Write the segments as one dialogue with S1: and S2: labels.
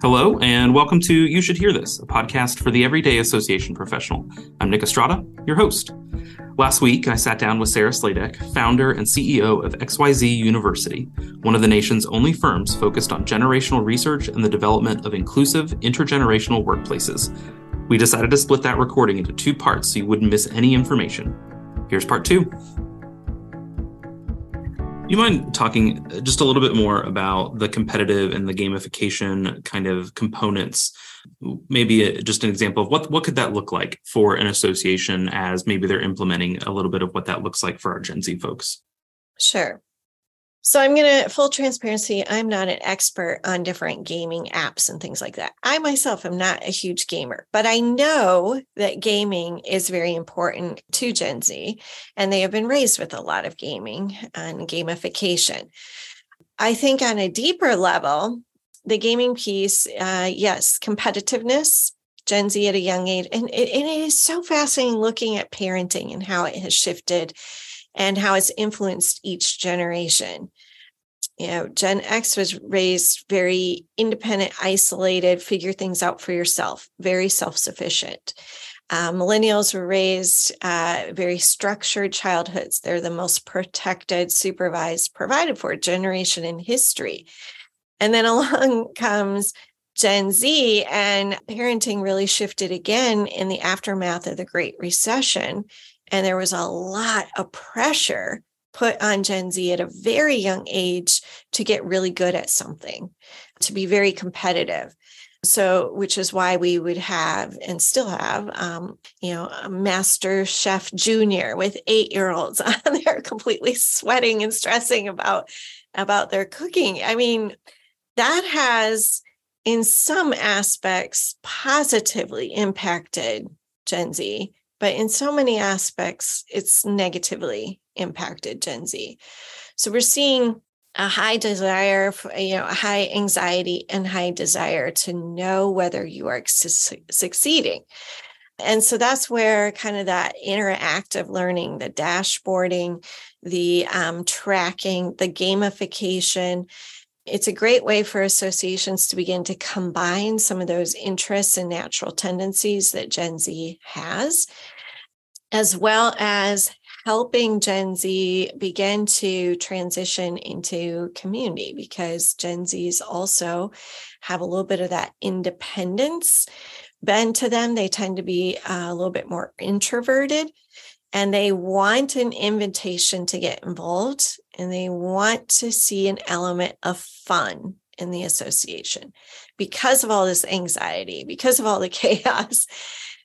S1: Hello, and welcome to You Should Hear This, a podcast for the Everyday Association Professional. I'm Nick Estrada, your host. Last week, I sat down with Sarah Sladek, founder and CEO of XYZ University, one of the nation's only firms focused on generational research and the development of inclusive, intergenerational workplaces. We decided to split that recording into two parts so you wouldn't miss any information. Here's part two. You mind talking just a little bit more about the competitive and the gamification kind of components? Maybe uh, just an example of what what could that look like for an association as maybe they're implementing a little bit of what that looks like for our Gen Z folks.
S2: Sure. So I'm going to full transparency. I'm not an expert on different gaming apps and things like that. I myself am not a huge gamer, but I know that gaming is very important to Gen Z, and they have been raised with a lot of gaming and gamification. I think on a deeper level, the gaming piece, uh, yes, competitiveness, Gen Z at a young age, and it, and it is so fascinating looking at parenting and how it has shifted and how it's influenced each generation. You know, Gen X was raised very independent, isolated, figure things out for yourself, very self sufficient. Uh, millennials were raised uh, very structured childhoods. They're the most protected, supervised, provided for generation in history. And then along comes Gen Z, and parenting really shifted again in the aftermath of the Great Recession. And there was a lot of pressure put on Gen Z at a very young age to get really good at something, to be very competitive. So, which is why we would have and still have, um, you know, a MasterChef Junior with eight year olds on there completely sweating and stressing about about their cooking. I mean, that has in some aspects positively impacted Gen Z but in so many aspects, it's negatively impacted Gen Z. So we're seeing a high desire, for, you know, high anxiety and high desire to know whether you are su- succeeding. And so that's where kind of that interactive learning, the dashboarding, the um, tracking, the gamification, it's a great way for associations to begin to combine some of those interests and natural tendencies that Gen Z has, as well as helping Gen Z begin to transition into community because Gen Zs also have a little bit of that independence bent to them. They tend to be uh, a little bit more introverted and they want an invitation to get involved and they want to see an element of fun in the association because of all this anxiety, because of all the chaos.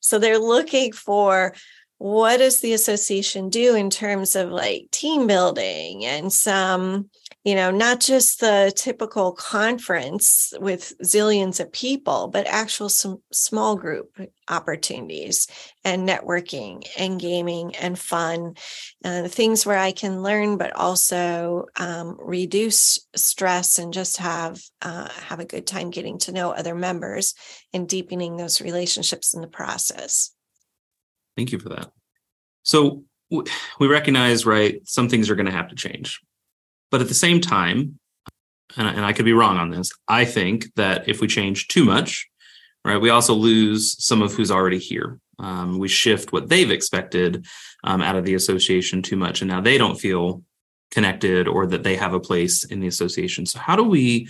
S2: So they're looking for what does the association do in terms of like team building and some you know not just the typical conference with zillions of people but actual some small group opportunities and networking and gaming and fun uh, things where i can learn but also um, reduce stress and just have uh, have a good time getting to know other members and deepening those relationships in the process
S1: Thank you for that. So we recognize, right, some things are going to have to change. But at the same time, and, and I could be wrong on this, I think that if we change too much, right, we also lose some of who's already here. Um, we shift what they've expected um, out of the association too much, and now they don't feel connected or that they have a place in the association. So, how do we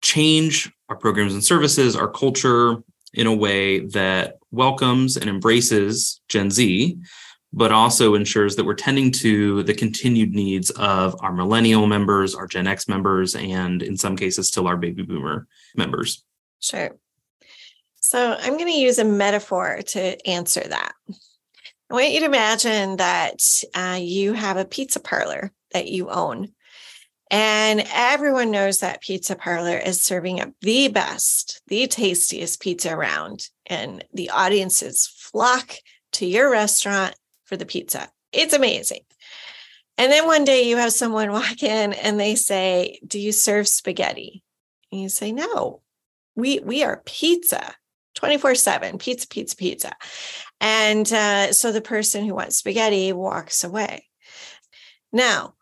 S1: change our programs and services, our culture, in a way that welcomes and embraces Gen Z, but also ensures that we're tending to the continued needs of our millennial members, our Gen X members, and in some cases, still our baby boomer members.
S2: Sure. So I'm going to use a metaphor to answer that. I want you to imagine that uh, you have a pizza parlor that you own. And everyone knows that pizza parlor is serving up the best, the tastiest pizza around. And the audiences flock to your restaurant for the pizza. It's amazing. And then one day you have someone walk in and they say, Do you serve spaghetti? And you say, No, we, we are pizza 24 7, pizza, pizza, pizza. And uh, so the person who wants spaghetti walks away. Now,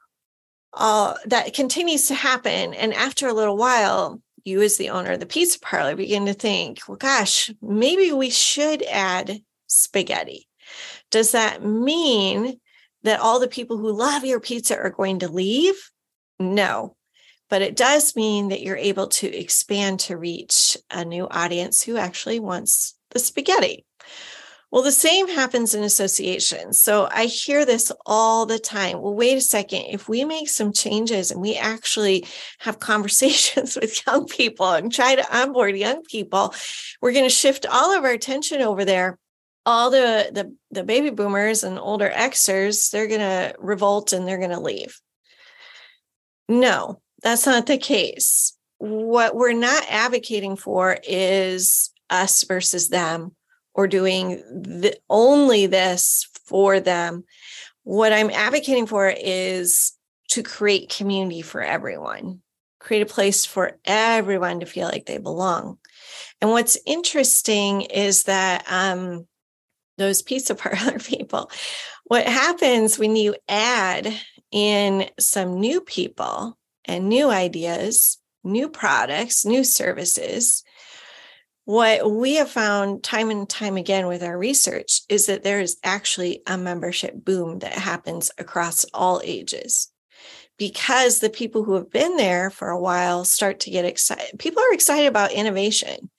S2: uh, that continues to happen. And after a little while, you as the owner of the pizza parlor begin to think, well, gosh, maybe we should add spaghetti. Does that mean that all the people who love your pizza are going to leave? No. But it does mean that you're able to expand to reach a new audience who actually wants the spaghetti. Well, the same happens in associations. So I hear this all the time. Well, wait a second. If we make some changes and we actually have conversations with young people and try to onboard young people, we're going to shift all of our attention over there. All the, the, the baby boomers and older Xers, they're going to revolt and they're going to leave. No, that's not the case. What we're not advocating for is us versus them or doing the, only this for them. What I'm advocating for is to create community for everyone, create a place for everyone to feel like they belong. And what's interesting is that um, those pizza parlor people, what happens when you add in some new people and new ideas, new products, new services, what we have found time and time again with our research is that there is actually a membership boom that happens across all ages because the people who have been there for a while start to get excited. People are excited about innovation.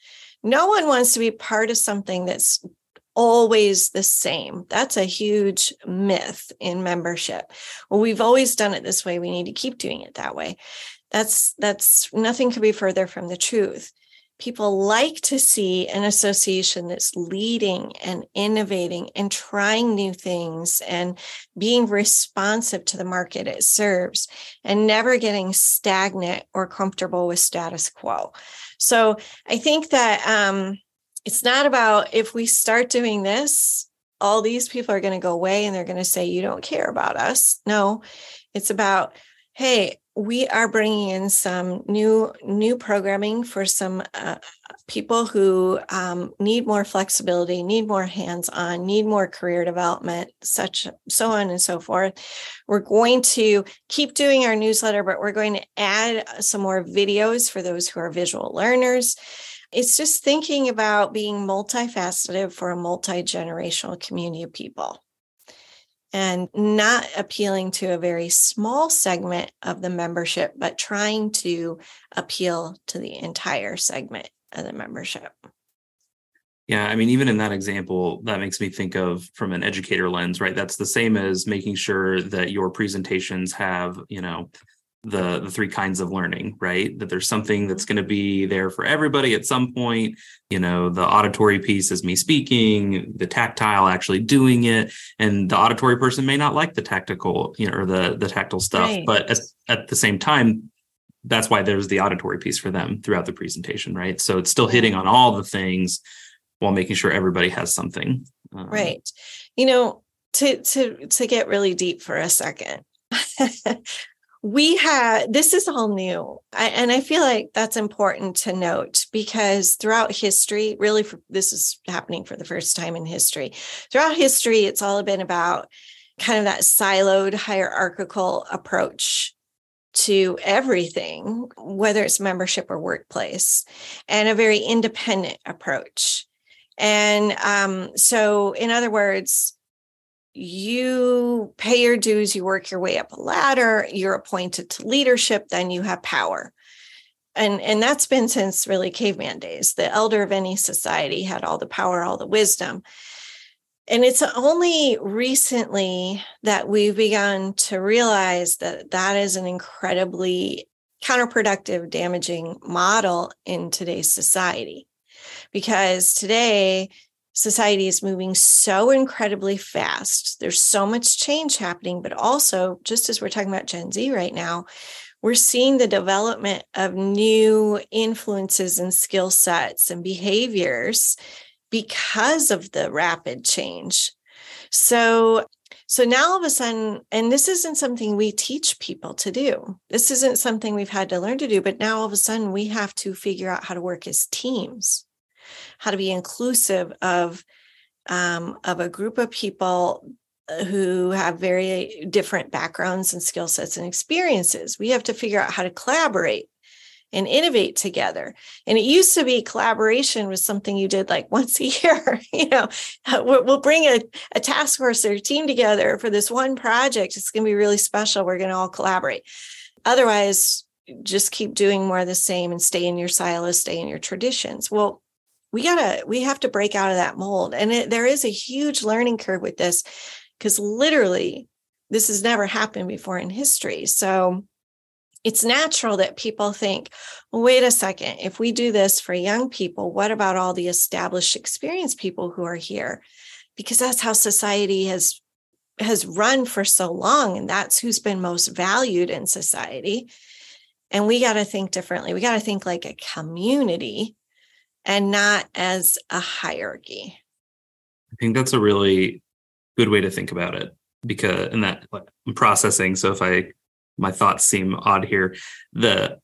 S2: No one wants to be part of something that's always the same. That's a huge myth in membership. Well, we've always done it this way. We need to keep doing it that way. That's that's nothing could be further from the truth people like to see an association that's leading and innovating and trying new things and being responsive to the market it serves and never getting stagnant or comfortable with status quo. So I think that um, it's not about if we start doing this, all these people are going to go away and they're going to say, you don't care about us. No, it's about, hey, we are bringing in some new new programming for some uh, people who um, need more flexibility need more hands-on need more career development such so on and so forth we're going to keep doing our newsletter but we're going to add some more videos for those who are visual learners it's just thinking about being multifaceted for a multi-generational community of people and not appealing to a very small segment of the membership, but trying to appeal to the entire segment of the membership.
S1: Yeah, I mean, even in that example, that makes me think of from an educator lens, right? That's the same as making sure that your presentations have, you know, the the three kinds of learning right? That there's something that's going to be there for everybody at some point. You know the auditory piece is me speaking the tactile actually doing it and the auditory person may not like the tactical you know or the the tactile stuff right. but at, at the same time that's why there's the auditory piece for them throughout the presentation right? So it's still hitting on all the things while making sure everybody has something
S2: um, right. You know to to to get really deep for a second we had this is all new. And i feel like that's important to note because throughout history really for, this is happening for the first time in history. Throughout history it's all been about kind of that siloed hierarchical approach to everything whether it's membership or workplace and a very independent approach. And um, so in other words you pay your dues, you work your way up a ladder, you're appointed to leadership, then you have power. And, and that's been since really caveman days. The elder of any society had all the power, all the wisdom. And it's only recently that we've begun to realize that that is an incredibly counterproductive, damaging model in today's society. Because today, society is moving so incredibly fast. There's so much change happening, but also, just as we're talking about Gen Z right now, we're seeing the development of new influences and skill sets and behaviors because of the rapid change. So, so now all of a sudden, and this isn't something we teach people to do. This isn't something we've had to learn to do, but now all of a sudden we have to figure out how to work as teams how to be inclusive of um, of a group of people uh, who have very different backgrounds and skill sets and experiences. We have to figure out how to collaborate and innovate together. And it used to be collaboration was something you did like once a year. you know, we'll bring a, a task force or a team together for this one project. It's going to be really special. We're going to all collaborate. Otherwise, just keep doing more of the same and stay in your silos, stay in your traditions. Well, we gotta we have to break out of that mold and it, there is a huge learning curve with this because literally this has never happened before in history. So it's natural that people think wait a second if we do this for young people what about all the established experienced people who are here? Because that's how society has has run for so long and that's who's been most valued in society. And we got to think differently. We got to think like a community and not as a hierarchy.
S1: I think that's a really good way to think about it because and that I'm processing. So if I my thoughts seem odd here, the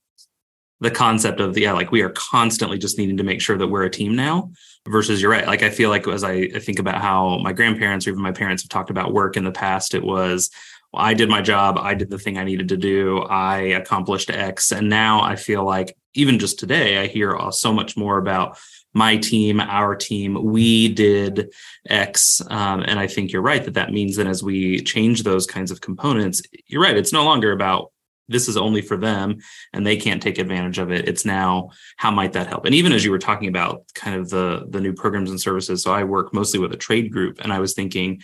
S1: the concept of the yeah, like we are constantly just needing to make sure that we're a team now versus you're right. Like I feel like as I, I think about how my grandparents or even my parents have talked about work in the past, it was well, I did my job, I did the thing I needed to do, I accomplished X. And now I feel like even just today, I hear uh, so much more about my team, our team, we did X. Um, and I think you're right that that means that as we change those kinds of components, you're right. It's no longer about this is only for them and they can't take advantage of it. It's now how might that help? And even as you were talking about kind of the the new programs and services, so I work mostly with a trade group, and I was thinking,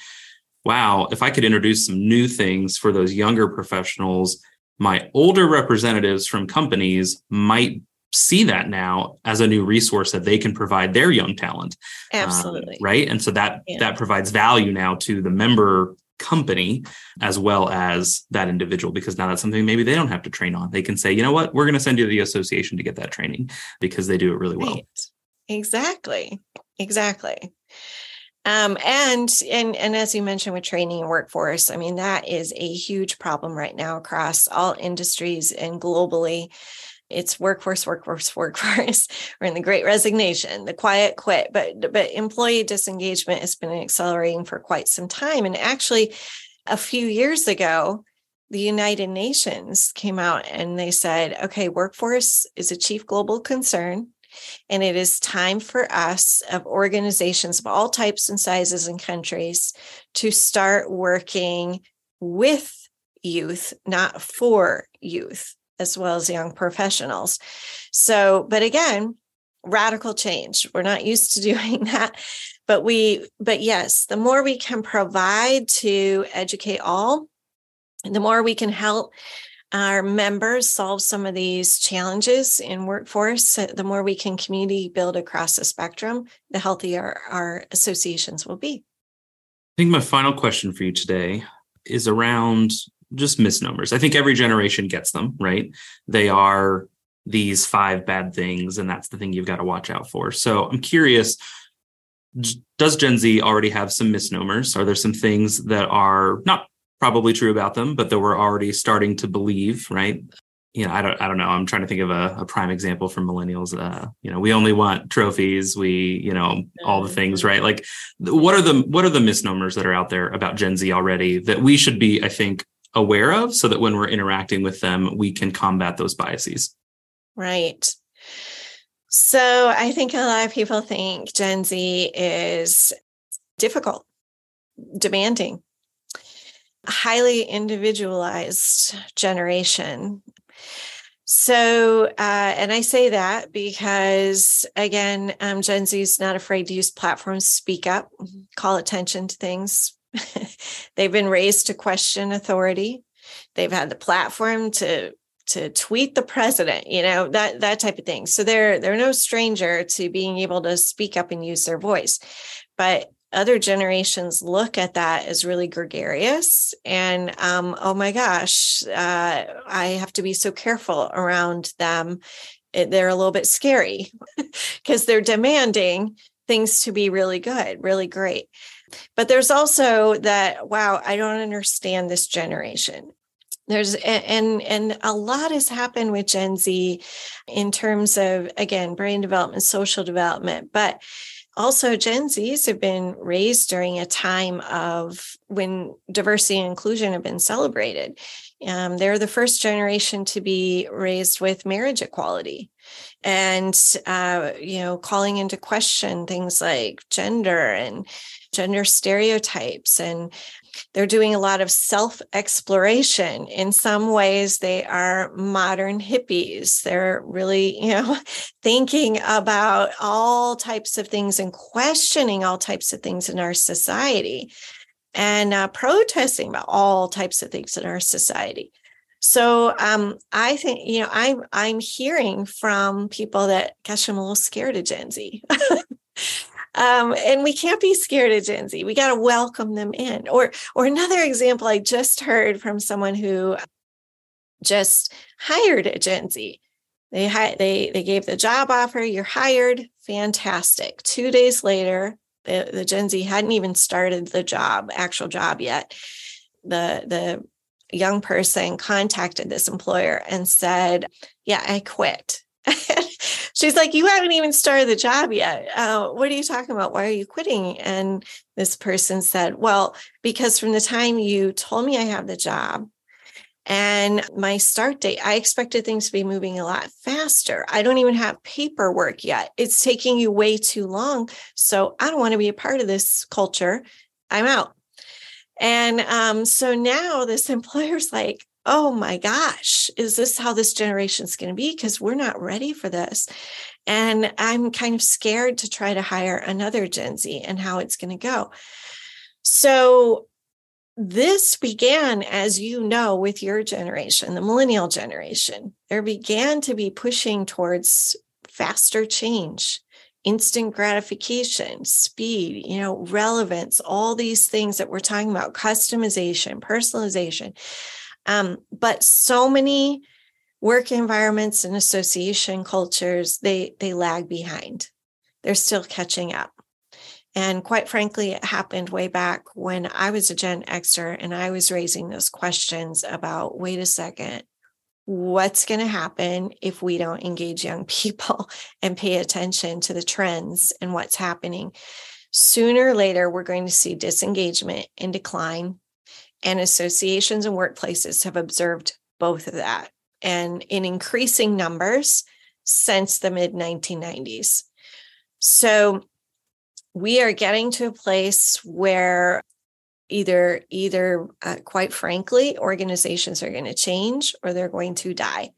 S1: wow, if I could introduce some new things for those younger professionals, my older representatives from companies might see that now as a new resource that they can provide their young talent
S2: um, absolutely.
S1: um, right? And so that yeah. that provides value now to the member company as well as that individual because now that's something maybe they don't have to train on. They can say you know what? We're going to send you to the association to get that training because they do it really well. Right.
S2: exactly. Exactly um, and and and as you mentioned with training and workforce, I mean that is a huge problem right now across all industries and globally. It's workforce, workforce, workforce. We're in the great resignation, the quiet quit, but but employee disengagement has been accelerating for quite some time. And actually, a few years ago, the United Nations came out and they said, okay, workforce is a chief global concern. And it is time for us, of organizations of all types and sizes and countries, to start working with youth, not for youth, as well as young professionals. So, but again, radical change. We're not used to doing that. But we, but yes, the more we can provide to educate all, the more we can help our members solve some of these challenges in workforce, the more we can community build across the spectrum, the healthier our associations will be.
S1: I think my final question for you today is around just misnomers. I think every generation gets them, right? They are these five bad things, and that's the thing you've got to watch out for. So I'm curious does Gen Z already have some misnomers? Are there some things that are not probably true about them, but that we're already starting to believe, right? You know, I don't, I don't know. I'm trying to think of a, a prime example for millennials. Uh, you know, we only want trophies. We, you know, all the things, right? Like, what are the what are the misnomers that are out there about Gen Z already that we should be, I think, aware of, so that when we're interacting with them, we can combat those biases.
S2: Right. So I think a lot of people think Gen Z is difficult, demanding, highly individualized generation. So, uh, and I say that because, again, um, Gen Z is not afraid to use platforms, speak up, call attention to things. They've been raised to question authority. They've had the platform to to tweet the president, you know that that type of thing. So they're they're no stranger to being able to speak up and use their voice. But other generations look at that as really gregarious and um, oh my gosh uh, i have to be so careful around them. It, they're a little bit scary because they're demanding things to be really good really great. But there's also that wow i don't understand this generation. There's and and a lot has happened with gen z in terms of again brain development social development but also gen z's have been raised during a time of when diversity and inclusion have been celebrated. Um, they're the first generation to be raised with marriage equality. And, uh, you know, calling into question things like gender and gender stereotypes and they're doing a lot of self exploration. In some ways, they are modern hippies. They're really, you know, thinking about all types of things and questioning all types of things in our society and uh, protesting about all types of things in our society. So um, I think you know I'm I'm hearing from people that gosh I'm a little scared of Gen Z. Um, and we can't be scared of Gen Z. We got to welcome them in. Or, or another example, I just heard from someone who just hired a Gen Z. They they they gave the job offer. You're hired. Fantastic. Two days later, the, the Gen Z hadn't even started the job, actual job yet. The the young person contacted this employer and said, "Yeah, I quit." she's like, You haven't even started the job yet. Uh, what are you talking about? Why are you quitting? And this person said, Well, because from the time you told me I have the job and my start date, I expected things to be moving a lot faster. I don't even have paperwork yet. It's taking you way too long. So I don't want to be a part of this culture. I'm out. And um, so now this employer's like, oh my gosh, is this how this generation is going to be? Because we're not ready for this. And I'm kind of scared to try to hire another Gen Z and how it's going to go. So this began, as you know, with your generation, the millennial generation. There began to be pushing towards faster change, instant gratification, speed, you know, relevance, all these things that we're talking about, customization, personalization. Um, but so many work environments and association cultures, they they lag behind. They're still catching up. And quite frankly, it happened way back when I was a Gen Xer and I was raising those questions about wait a second, what's going to happen if we don't engage young people and pay attention to the trends and what's happening? Sooner or later, we're going to see disengagement and decline and associations and workplaces have observed both of that and in increasing numbers since the mid 1990s. So we are getting to a place where either either uh, quite frankly organizations are going to change or they're going to die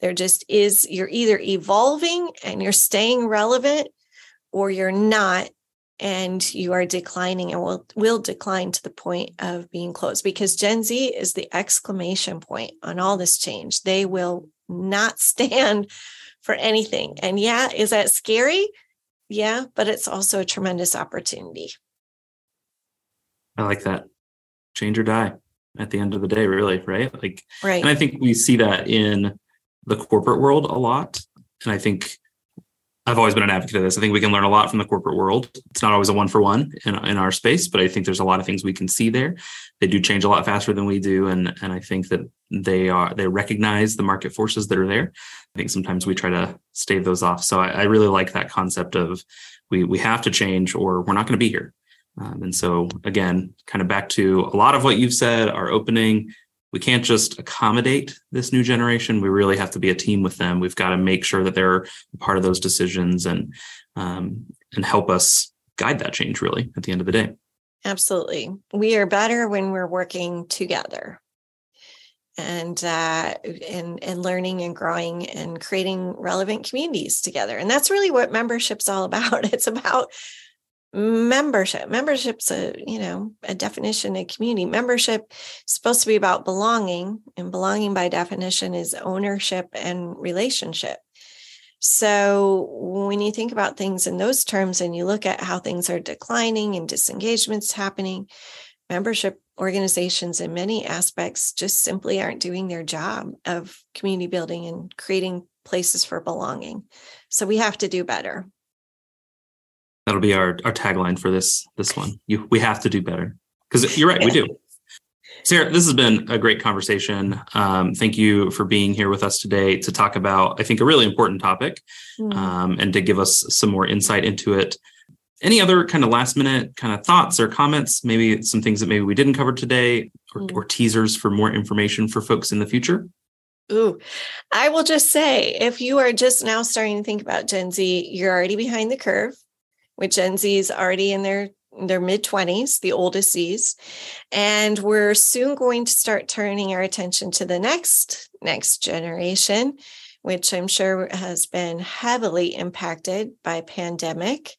S2: there just is you're either evolving and you're staying relevant or you're not and you are declining and will will decline to the point of being closed because Gen Z is the exclamation point on all this change. They will not stand for anything. And yeah, is that scary? Yeah, but it's also a tremendous opportunity.
S1: I like that. Change or die at the end of the day, really, right? Like
S2: right.
S1: And I think we see that in the corporate world a lot. And I think I've always been an advocate of this. I think we can learn a lot from the corporate world. It's not always a one for one in, in our space, but I think there's a lot of things we can see there. They do change a lot faster than we do, and and I think that they are they recognize the market forces that are there. I think sometimes we try to stave those off. So I, I really like that concept of we we have to change or we're not going to be here. Um, and so again, kind of back to a lot of what you've said, our opening we can't just accommodate this new generation. We really have to be a team with them. We've got to make sure that they're part of those decisions and um, and help us guide that change. Really, at the end of the day.
S2: Absolutely, we are better when we're working together, and uh, and and learning and growing and creating relevant communities together. And that's really what membership's all about. It's about membership. Membership's a you know a definition of community. Membership supposed to be about belonging and belonging by definition is ownership and relationship. So when you think about things in those terms and you look at how things are declining and disengagements happening membership organizations in many aspects just simply aren't doing their job of community building and creating places for belonging. So we have to do better
S1: That'll be our our tagline for this this one. You we have to do better because you're right, we do. Sarah, this has been a great conversation. Um, thank you for being here with us today to talk about, I think, a really important topic mm. um, and to give us some more insight into it. any other kind of last minute kind of thoughts or comments? Maybe some things that maybe we didn't cover today, or, mm. or teasers for more information for folks in the future.
S2: Ooh, I will just say if you are just now starting to think about Gen Z, you're already behind the curve, with Gen Z is already in their their mid 20s, the oldest Z's. And we're soon going to start turning our attention to the next next generation, which I'm sure has been heavily impacted by pandemic.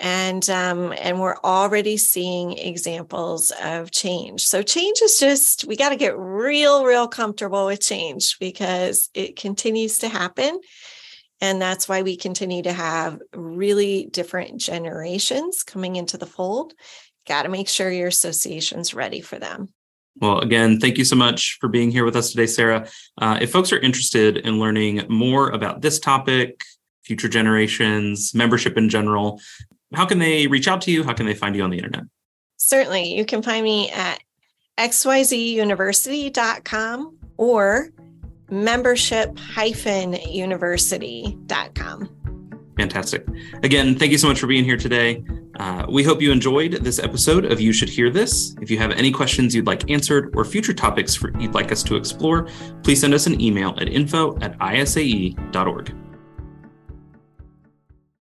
S2: And um, and we're already seeing examples of change. So change is just we got to get real real comfortable with change because it continues to happen and that's why we continue to have really different generations coming into the fold got to make sure your association's ready for them
S1: well, again, thank you so much for being here with us today, Sarah. Uh, if folks are interested in learning more about this topic, future generations, membership in general, how can they reach out to you? How can they find you on the internet?
S2: Certainly. You can find me at xyzuniversity.com or membership-university.com.
S1: Fantastic. Again, thank you so much for being here today. Uh, we hope you enjoyed this episode of You Should Hear This. If you have any questions you'd like answered or future topics for, you'd like us to explore, please send us an email at info at isae.org.